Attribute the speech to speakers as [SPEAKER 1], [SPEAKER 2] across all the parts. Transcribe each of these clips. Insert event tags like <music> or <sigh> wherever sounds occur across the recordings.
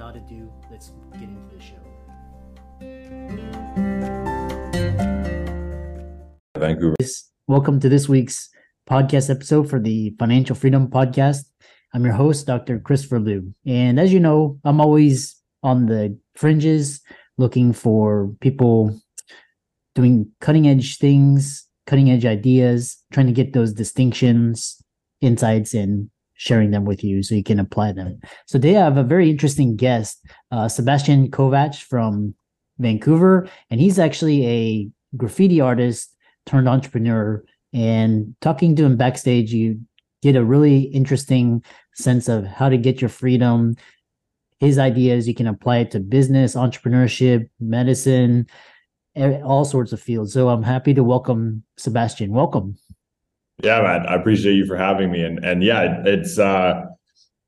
[SPEAKER 1] And without ado, let's get into the show.
[SPEAKER 2] Vancouver.
[SPEAKER 1] Welcome to this week's podcast episode for the Financial Freedom Podcast. I'm your host, Dr. Christopher Liu. And as you know, I'm always on the fringes looking for people doing cutting edge things, cutting edge ideas, trying to get those distinctions, insights, and sharing them with you so you can apply them. So today I have a very interesting guest, uh, Sebastian Kovacs from Vancouver, and he's actually a graffiti artist turned entrepreneur. And talking to him backstage, you get a really interesting sense of how to get your freedom. His ideas, you can apply it to business, entrepreneurship, medicine, all sorts of fields. So I'm happy to welcome Sebastian. Welcome.
[SPEAKER 2] Yeah, man. I appreciate you for having me. And and yeah, it's uh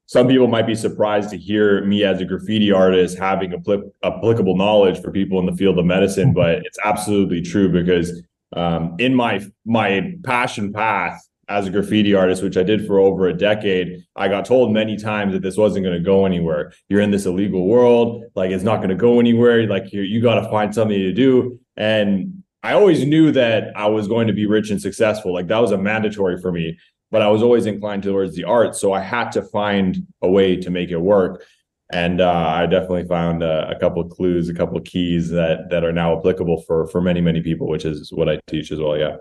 [SPEAKER 2] some people might be surprised to hear me as a graffiti artist having applic- applicable knowledge for people in the field of medicine, but it's absolutely true because um, in my my passion path as a graffiti artist, which I did for over a decade, I got told many times that this wasn't going to go anywhere. You're in this illegal world, like it's not going to go anywhere. Like you you got to find something to do. And I always knew that I was going to be rich and successful. Like that was a mandatory for me, but I was always inclined towards the arts. So I had to find a way to make it work. And uh, I definitely found a couple of clues, a couple of keys that that are now applicable for for many many people, which is what I teach as well. Yeah.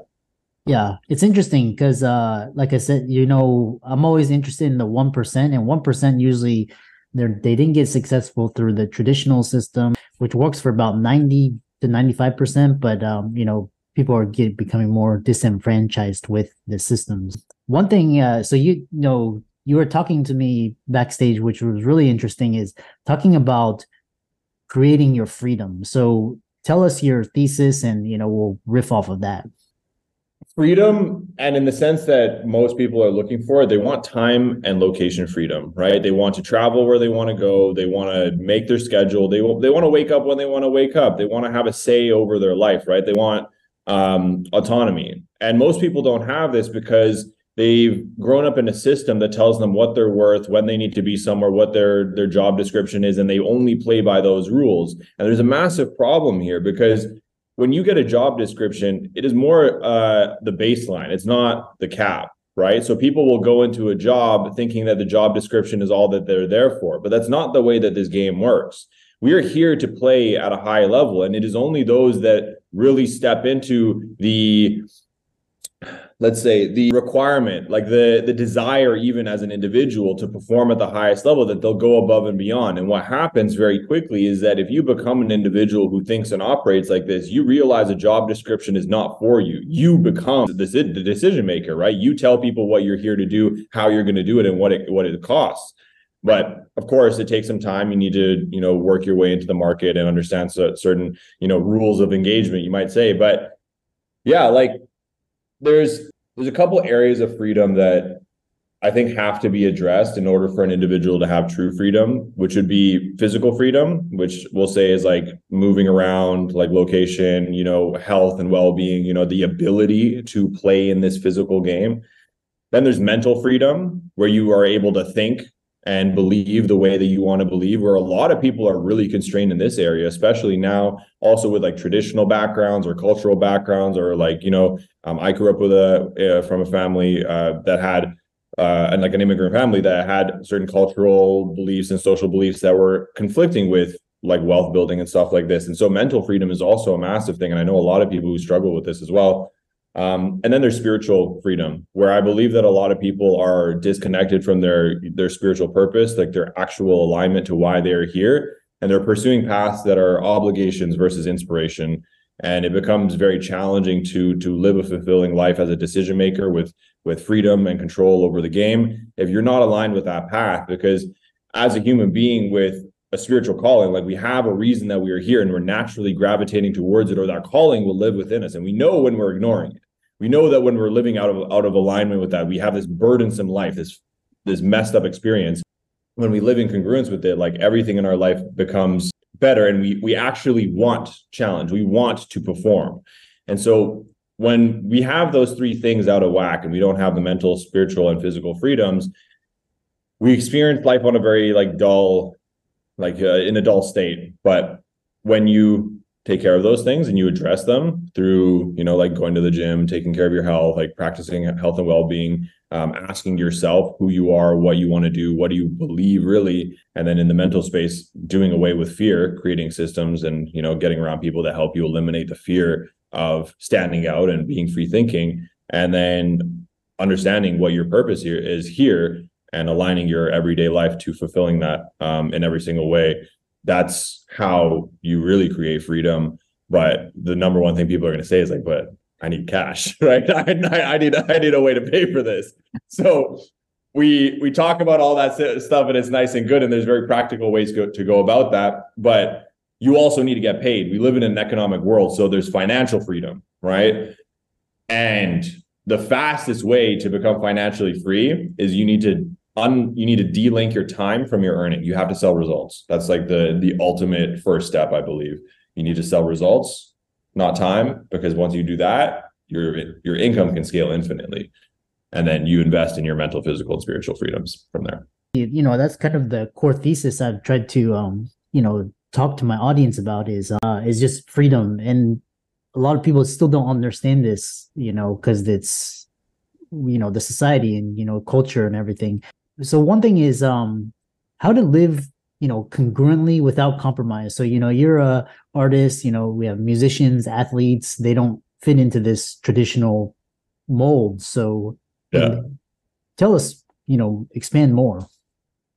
[SPEAKER 1] Yeah, it's interesting because, uh, like I said, you know, I'm always interested in the one percent, and one percent usually they they didn't get successful through the traditional system, which works for about ninety to ninety five percent. But um, you know, people are get, becoming more disenfranchised with the systems. One thing, uh, so you, you know, you were talking to me backstage, which was really interesting, is talking about creating your freedom. So tell us your thesis, and you know, we'll riff off of that
[SPEAKER 2] freedom and in the sense that most people are looking for they want time and location freedom right? They want to travel where they want to go they want to make their schedule they, they want to wake up when they want to wake up they want to have a say over their life right? They want um, autonomy. And most people don't have this because they've grown up in a system that tells them what they're worth when they need to be somewhere what their their job description is and they only play by those rules. And there's a massive problem here because when you get a job description, it is more uh, the baseline. It's not the cap, right? So people will go into a job thinking that the job description is all that they're there for, but that's not the way that this game works. We are here to play at a high level, and it is only those that really step into the let's say the requirement like the the desire even as an individual to perform at the highest level that they'll go above and beyond. And what happens very quickly is that if you become an individual who thinks and operates like this you realize a job description is not for you. You become the, the decision maker right? You tell people what you're here to do how you're going to do it and what it what it costs. But of course it takes some time. You need to you know work your way into the market and understand certain you know rules of engagement you might say. But yeah like there's there's a couple areas of freedom that I think have to be addressed in order for an individual to have true freedom, which would be physical freedom, which we'll say is like moving around, like location, you know, health and well-being, you know, the ability to play in this physical game. Then there's mental freedom, where you are able to think and believe the way that you want to believe where a lot of people are really constrained in this area especially now also with like traditional backgrounds or cultural backgrounds or like you know um, i grew up with a uh, from a family uh, that had uh, and like an immigrant family that had certain cultural beliefs and social beliefs that were conflicting with like wealth building and stuff like this. And so mental freedom is also a massive thing and i know a lot of people who struggle with this as well um, and then there's spiritual freedom, where I believe that a lot of people are disconnected from their their spiritual purpose, like their actual alignment to why they are here, and they're pursuing paths that are obligations versus inspiration. And it becomes very challenging to to live a fulfilling life as a decision maker with with freedom and control over the game if you're not aligned with that path. Because as a human being with a spiritual calling. Like we have a reason that we are here and we're naturally gravitating towards it, or that calling will live within us. And we know when we're ignoring it. We know that when we're living out of out of alignment with that, we have this burdensome life, this this messed up experience. When we live in congruence with it, like everything in our life becomes better and we we actually want challenge. We want to perform. And so when we have those three things out of whack and we don't have the mental, spiritual, and physical freedoms, we experience life on a very like dull like uh, in a dull state. But when you take care of those things and you address them through, you know, like going to the gym, taking care of your health, like practicing health and well being, um, asking yourself who you are, what you want to do, what do you believe really, and then in the mental space, doing away with fear, creating systems, and you know, getting around people to help you eliminate the fear of standing out and being free thinking, and then understanding what your purpose here is here and aligning your everyday life to fulfilling that um, in every single way. That's how you really create freedom. But the number one thing people are going to say is like, "But I need cash, <laughs> right? <laughs> I, I, need I need a way to pay for this." So we we talk about all that stuff, and it's nice and good, and there's very practical ways go, to go about that. But you also need to get paid. We live in an economic world, so there's financial freedom, right? And the fastest way to become financially free is you need to un you need to delink your time from your earning. You have to sell results. That's like the the ultimate first step, I believe. You need to sell results, not time, because once you do that, your your income can scale infinitely. And then you invest in your mental, physical, and spiritual freedoms from there.
[SPEAKER 1] You know, that's kind of the core thesis I've tried to um, you know, talk to my audience about is uh is just freedom. And a lot of people still don't understand this, you know, because it's you know the society and you know culture and everything so one thing is um how to live you know congruently without compromise. So you know you're a artist you know we have musicians athletes they don't fit into this traditional mold. So
[SPEAKER 2] yeah.
[SPEAKER 1] tell us you know expand more.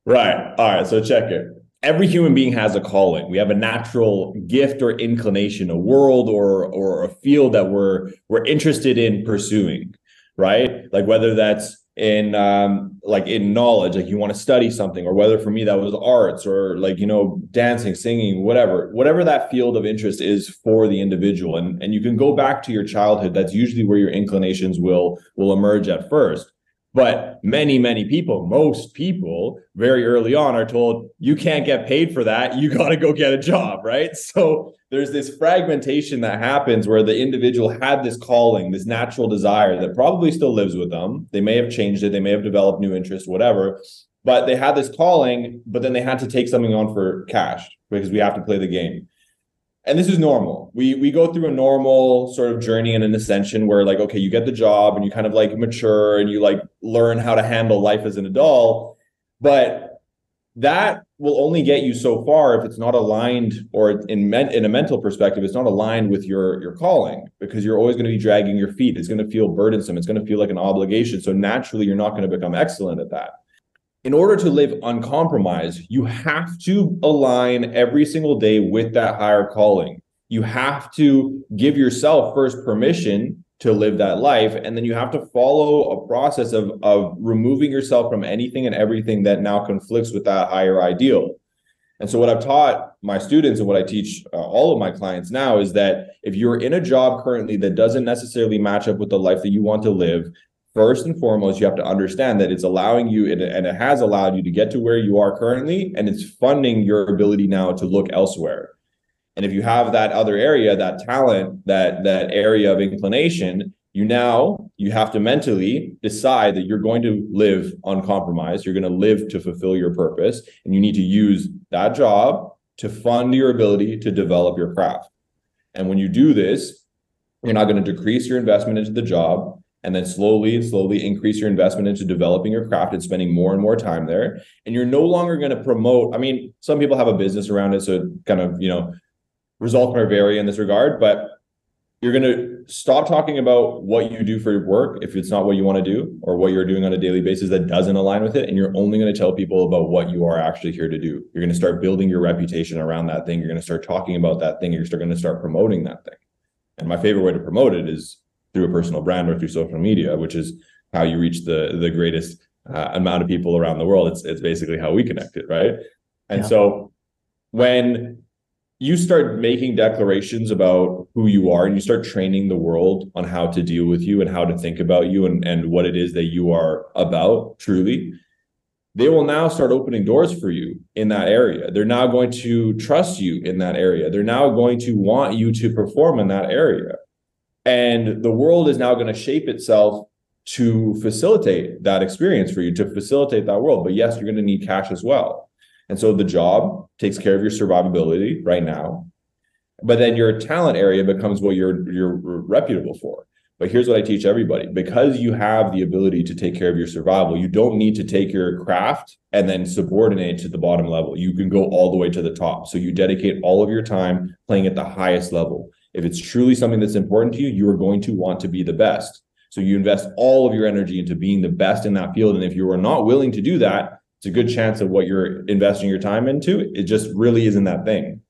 [SPEAKER 2] Right. All right. So check it. Every human being has a calling. We have a natural gift or inclination a world or or a field that we're we're interested in pursuing right? Like whether that's in um like in knowledge like you want to study something or whether for me that was arts or like you know dancing singing whatever whatever that field of interest is for the individual. And and you can go back to your childhood that's usually where your inclinations will will emerge at first but many, many people, most people, very early on are told, you can't get paid for that. You <laughs> got to go get a job, right? So there's this fragmentation that happens where the individual had this calling, this natural desire that probably still lives with them. They may have changed it, they may have developed new interests, whatever. But they had this calling, but then they had to take something on for cash because we have to play the game and this is normal. We we go through a normal sort of journey and an ascension where like okay, you get the job and you kind of like mature and you like learn how to handle life as an adult, but that will only get you so far if it's not aligned or in men, in a mental perspective it's not aligned with your your calling because you're always going to be dragging your feet. It's going to feel burdensome. It's going to feel like an obligation. So naturally you're not going to become excellent at that in order to live uncompromised, you have to align every single day with that higher calling. You have to give yourself first permission to live that life. And then you have to follow a process of, of removing yourself from anything and everything that now conflicts with that higher ideal. And so, what I've taught my students and what I teach uh, all of my clients now is that if you're in a job currently that doesn't necessarily match up with the life that you want to live, first and foremost, you have to understand that it's allowing you and it has allowed you to get to where you are currently, and it's funding your ability now to look elsewhere. And if you have that other area, that talent, that that area of inclination, you now you have to mentally decide that you're going to live uncompromised. You're going to live to fulfill your purpose, and you need to use that job to fund your ability to develop your craft. And when you do this, you're not going to decrease your investment into the job and then slowly slowly increase your investment into developing your craft and spending more and more time there. And you're no longer going to promote. I mean, some people have a business around it, so kind of, you know, results may vary in this regard, but you're going to stop talking about what you do for your work if it's not what you want to do or what you're doing on a daily basis that doesn't align with it. And you're only going to tell people about what you are actually here to do. You're going to start building your reputation around that thing. You're going to start talking about that thing. You're going to start promoting that thing. And my favorite way to promote it is through a personal brand or through social media, which is how you reach the the greatest uh, amount of people around the world. It's it's basically how we connect it, right? And yeah. so when you start making declarations about who you are and you start training the world on how to deal with you and how to think about you and, and what it is that you are about truly they will now start opening doors for you in that area they're now going to trust you in that area they're now going to want you to perform in that area and the world is now going to shape itself to facilitate that experience for you to facilitate that world but yes you're going to need cash as well and so the job takes care of your survivability right now. But then your talent area becomes what you're you're reputable for. But here's what I teach everybody. Because you have the ability to take care of your survival, you don't need to take your craft and then subordinate to the bottom level. You can go all the way to the top. So you dedicate all of your time playing at the highest level. If it's truly something that's important to you, you are going to want to be the best. So you invest all of your energy into being the best in that field. And if you are not willing to do that, it's a good chance of what you're investing your time into. It just really isn't that thing.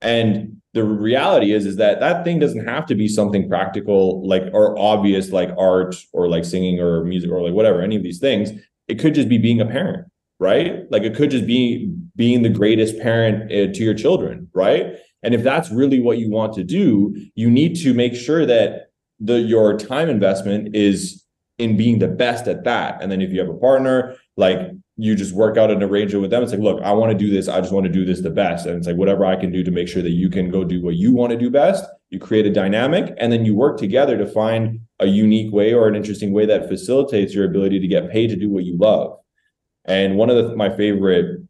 [SPEAKER 2] And the reality is, is that that thing doesn't have to be something practical, like or obvious, like art or like singing or music or like whatever, any of these things. It could just be being a parent, right? Like it could just be being the greatest parent uh, to your children, right? And if that's really what you want to do, you need to make sure that the your time investment is in being the best at that. And then if you have a partner, like you just work out an arrangement with them. It's like, look, I want to do this. I just want to do this the best. And it's like, whatever I can do to make sure that you can go do what you want to do best. You create a dynamic and then you work together to find a unique way or an interesting way that facilitates your ability to get paid to do what you love. And one of the, my favorite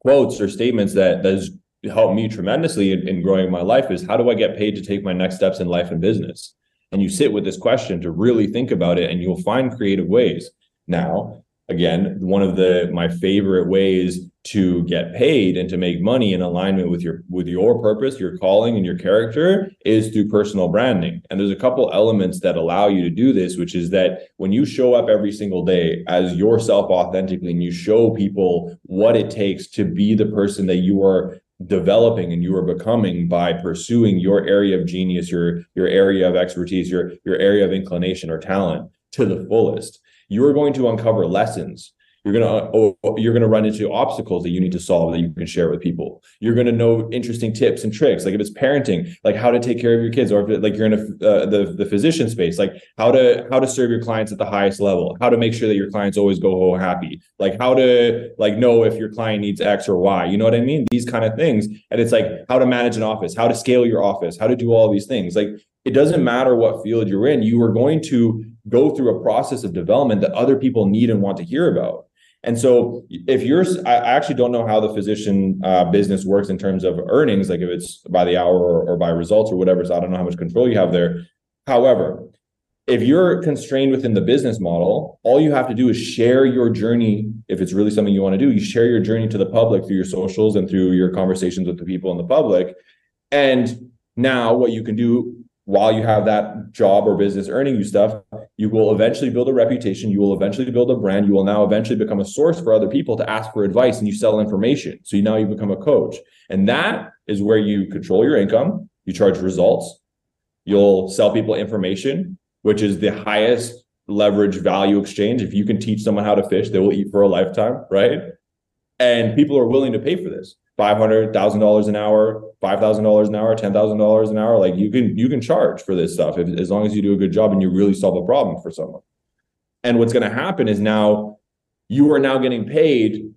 [SPEAKER 2] quotes or statements that, that has helped me tremendously in, in growing my life is how do I get paid to take my next steps in life and business? And you sit with this question to really think about it and you'll find creative ways. Now, again one of the my favorite ways to get paid and to make money in alignment with your with your purpose your calling and your character is through personal branding and there's a couple elements that allow you to do this which is that when you show up every single day as yourself authentically and you show people what it takes to be the person that you are developing and you are becoming by pursuing your area of genius your your area of expertise your your area of inclination or talent to the fullest you are going to uncover lessons you're gonna oh, you're gonna run into obstacles that you need to solve that you can share with people you're gonna know interesting tips and tricks like if it's parenting like how to take care of your kids or if it, like you're in a, uh, the, the physician space like how to how to serve your clients at the highest level how to make sure that your clients always go home happy like how to like know if your client needs x or y you know what i mean these kind of things and it's like how to manage an office how to scale your office how to do all these things like it doesn't matter what field you're in you are going to go through a process of development that other people need and want to hear about. And so, if you're, I actually don't know how the physician uh, business works in terms of earnings, like if it's by the hour or, or by results or whatever. So I don't know how much control you have there. However, if you're constrained within the business model, all you have to do is share your journey. If it's really something you want to do, you share your journey to the public through your socials and through your conversations with the people in the public. And now, what you can do while you have that job or business earning you stuff, you will eventually build a reputation. You will eventually build a brand. You will now eventually become a source for other people to ask for advice and you sell information. So you now you become a coach. And that is where you control your income. You charge results. You'll sell people information, which is the highest leverage value exchange. If you can teach someone how to fish, they will eat for a lifetime, right? And people are willing to pay for this five hundred thousand dollars an hour, five thousand dollars an hour, ten thousand dollars an hour. Like you can you can charge for this stuff if, as long as you do a good job and you really solve a problem for someone. And what's going to happen is now you are now getting paid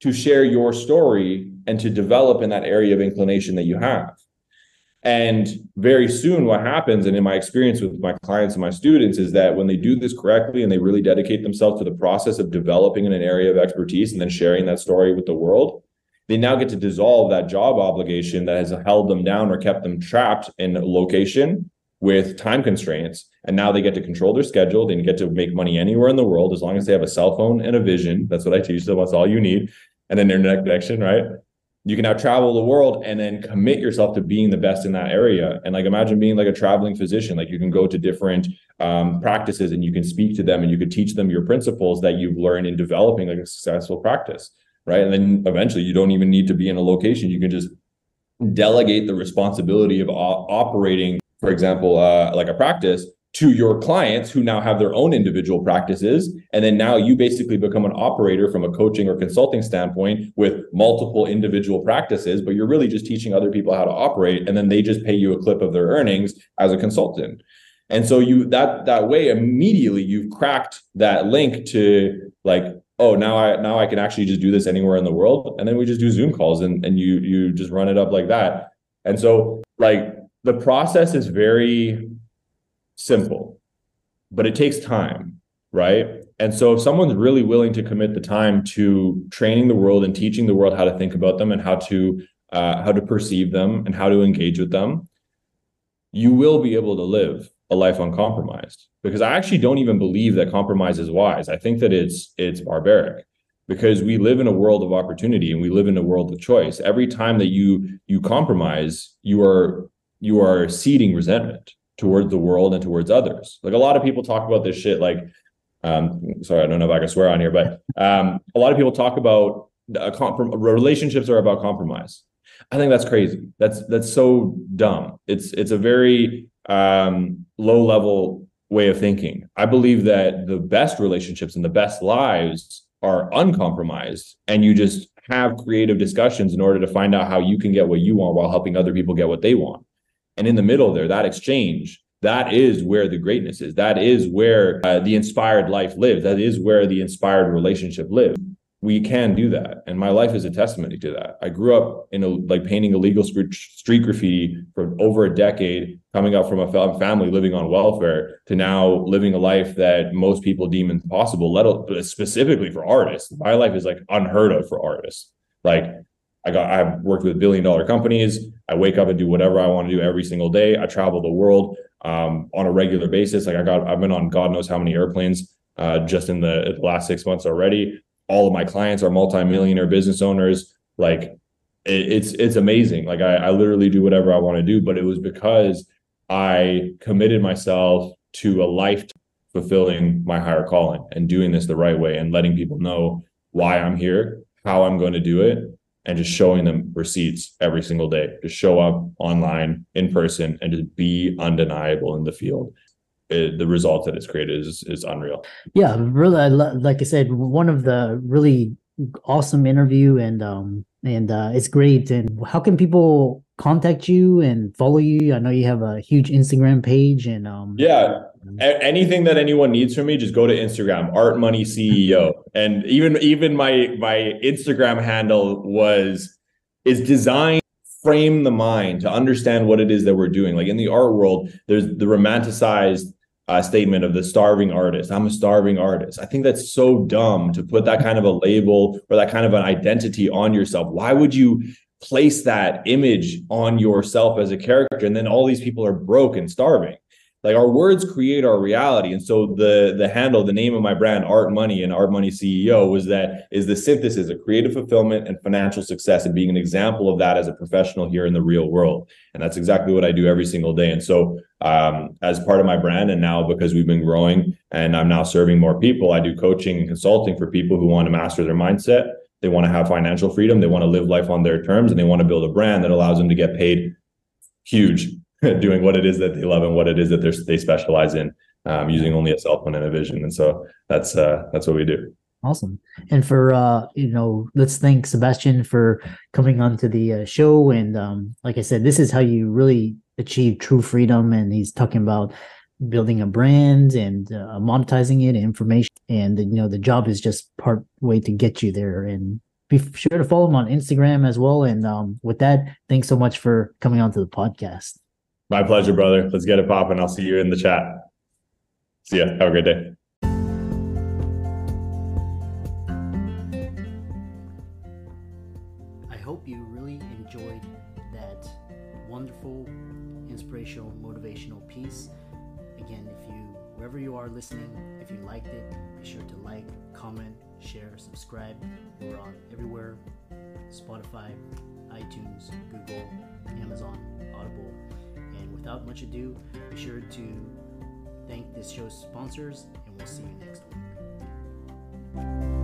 [SPEAKER 2] to share your story and to develop in that area of inclination that you have. And very soon, what happens, and in my experience with my clients and my students, is that when they do this correctly and they really dedicate themselves to the process of developing in an area of expertise and then sharing that story with the world, they now get to dissolve that job obligation that has held them down or kept them trapped in location with time constraints. And now they get to control their schedule. They get to make money anywhere in the world as long as they have a cell phone and a vision. That's what I teach them. That's all you need. And an internet connection, right? You can now travel the world and then commit yourself to being the best in that area. And like imagine being like a traveling physician. Like you can go to different um, practices and you can speak to them and you could teach them your principles that you've learned in developing like a successful practice right? And then eventually you don't even need to be in a location. You can just delegate the responsibility of operating, for example, uh, like a practice to your clients who now have their own individual practices. And then now you basically become an operator from a coaching or consulting standpoint with multiple individual practices, but you're really just teaching other people how to operate. And then they just pay you a clip of their earnings as a consultant. And so you that that way immediately you've cracked that link to like, oh, now I now I can actually just do this anywhere in the world. And then we just do Zoom calls and, and you you just run it up like that. And so like the process is very simple, but it takes time, right? And so if someone's really willing to commit the time to training the world and teaching the world how to think about them and how to uh, how to perceive them and how to engage with them, you will be able to live a life uncompromised. Because I actually don't even believe that compromise is wise. I think that it's it's barbaric because we live in a world of opportunity and we live in a world of choice. Every time that you you compromise, you are you are seeding resentment towards the world and towards others. Like a lot of people talk about this shit like um sorry, I don't know if I can swear on here, but um a lot of people talk about comp- relationships are about compromise. I think that's crazy. That's that's so dumb. It's it's a very um low level way of thinking. I believe that the best relationships and the best lives are uncompromised and you just have creative discussions in order to find out how you can get what you want while helping other people get what they want. And in the middle there, that exchange, that is where the greatness is. That is where uh, the inspired life lives. That is where the inspired relationship lives. We can do that. And my life is a testimony to that. I grew up in a like painting illegal street graffiti for over a decade, coming up from a family living on welfare to now living a life that most people deem impossible, let alone specifically for artists. My life is like unheard of for artists. Like I got I've worked with billion dollar companies. I wake up and do whatever I want to do every single day. I travel the world um, on a regular basis. Like I got I've been on God knows how many airplanes uh, just in the, last six months already. All of my clients are multimillionaire business owners. Like it, it's it's amazing. Like I, I literally do whatever I want to do, but it was because I committed myself to a life fulfilling my higher calling and doing this the right way and letting people know why I'm here, how I'm going to do it, and just showing them receipts every single day. Just show up online, in person, and just be undeniable in the field. It, the result that it's created is is unreal.
[SPEAKER 1] Yeah, really. Like I said, one of the really awesome interview, and um, and uh, it's great. And how can people contact you and follow you? I know you have a huge Instagram page, and um,
[SPEAKER 2] yeah, a- anything that anyone needs from me, just go to Instagram, Art Money CEO. <laughs> and even even my my Instagram handle was is designed frame the mind to understand what it is that we're doing. Like in the art world, there's the romanticized uh, statement of the starving artist. I'm a starving artist. I think that's so dumb to put that kind of a label or that kind of an identity on yourself. Why would you place that image on yourself as a character and then all these people are broke and starving? Like our words create our reality. And so the the handle the name of my brand art money and art money ceo was that is the synthesis of creative fulfillment and financial success and being an example of that as a professional here in the real world. And that's exactly what i do every single day. And so um, as part of my brand and now because we've been growing and i'm now serving more people i do coaching and consulting for people who want to master their mindset. They want to have financial freedom. They want to live life on their terms and they want to build a brand that allows them to get paid huge <laughs> doing what it is that they love and what it is that they specialize in, um, using only a cell phone and a vision. And so that's uh, that's what we do.
[SPEAKER 1] Awesome. And for uh, you know, let's thank Sebastian for coming onto the uh, show. And um, like I said, this is how you really achieve true freedom. And he's talking about building a brand and uh, monetizing it, information, and you know, the job is just part way to get you there. And be sure to follow him on Instagram as well. And um, with that, thanks so much for coming onto the podcast.
[SPEAKER 2] My pleasure, brother. Let's get it popping. I'll see you in the chat. See ya. Have a great day.
[SPEAKER 1] I hope you really enjoyed that wonderful, inspirational, motivational piece. Again, if you, wherever you are listening, if you liked it, be sure to like, comment, share, subscribe. We're on everywhere Spotify, iTunes, Google, Amazon, Audible without much ado, be sure to thank this show's sponsors, and we'll see you next week.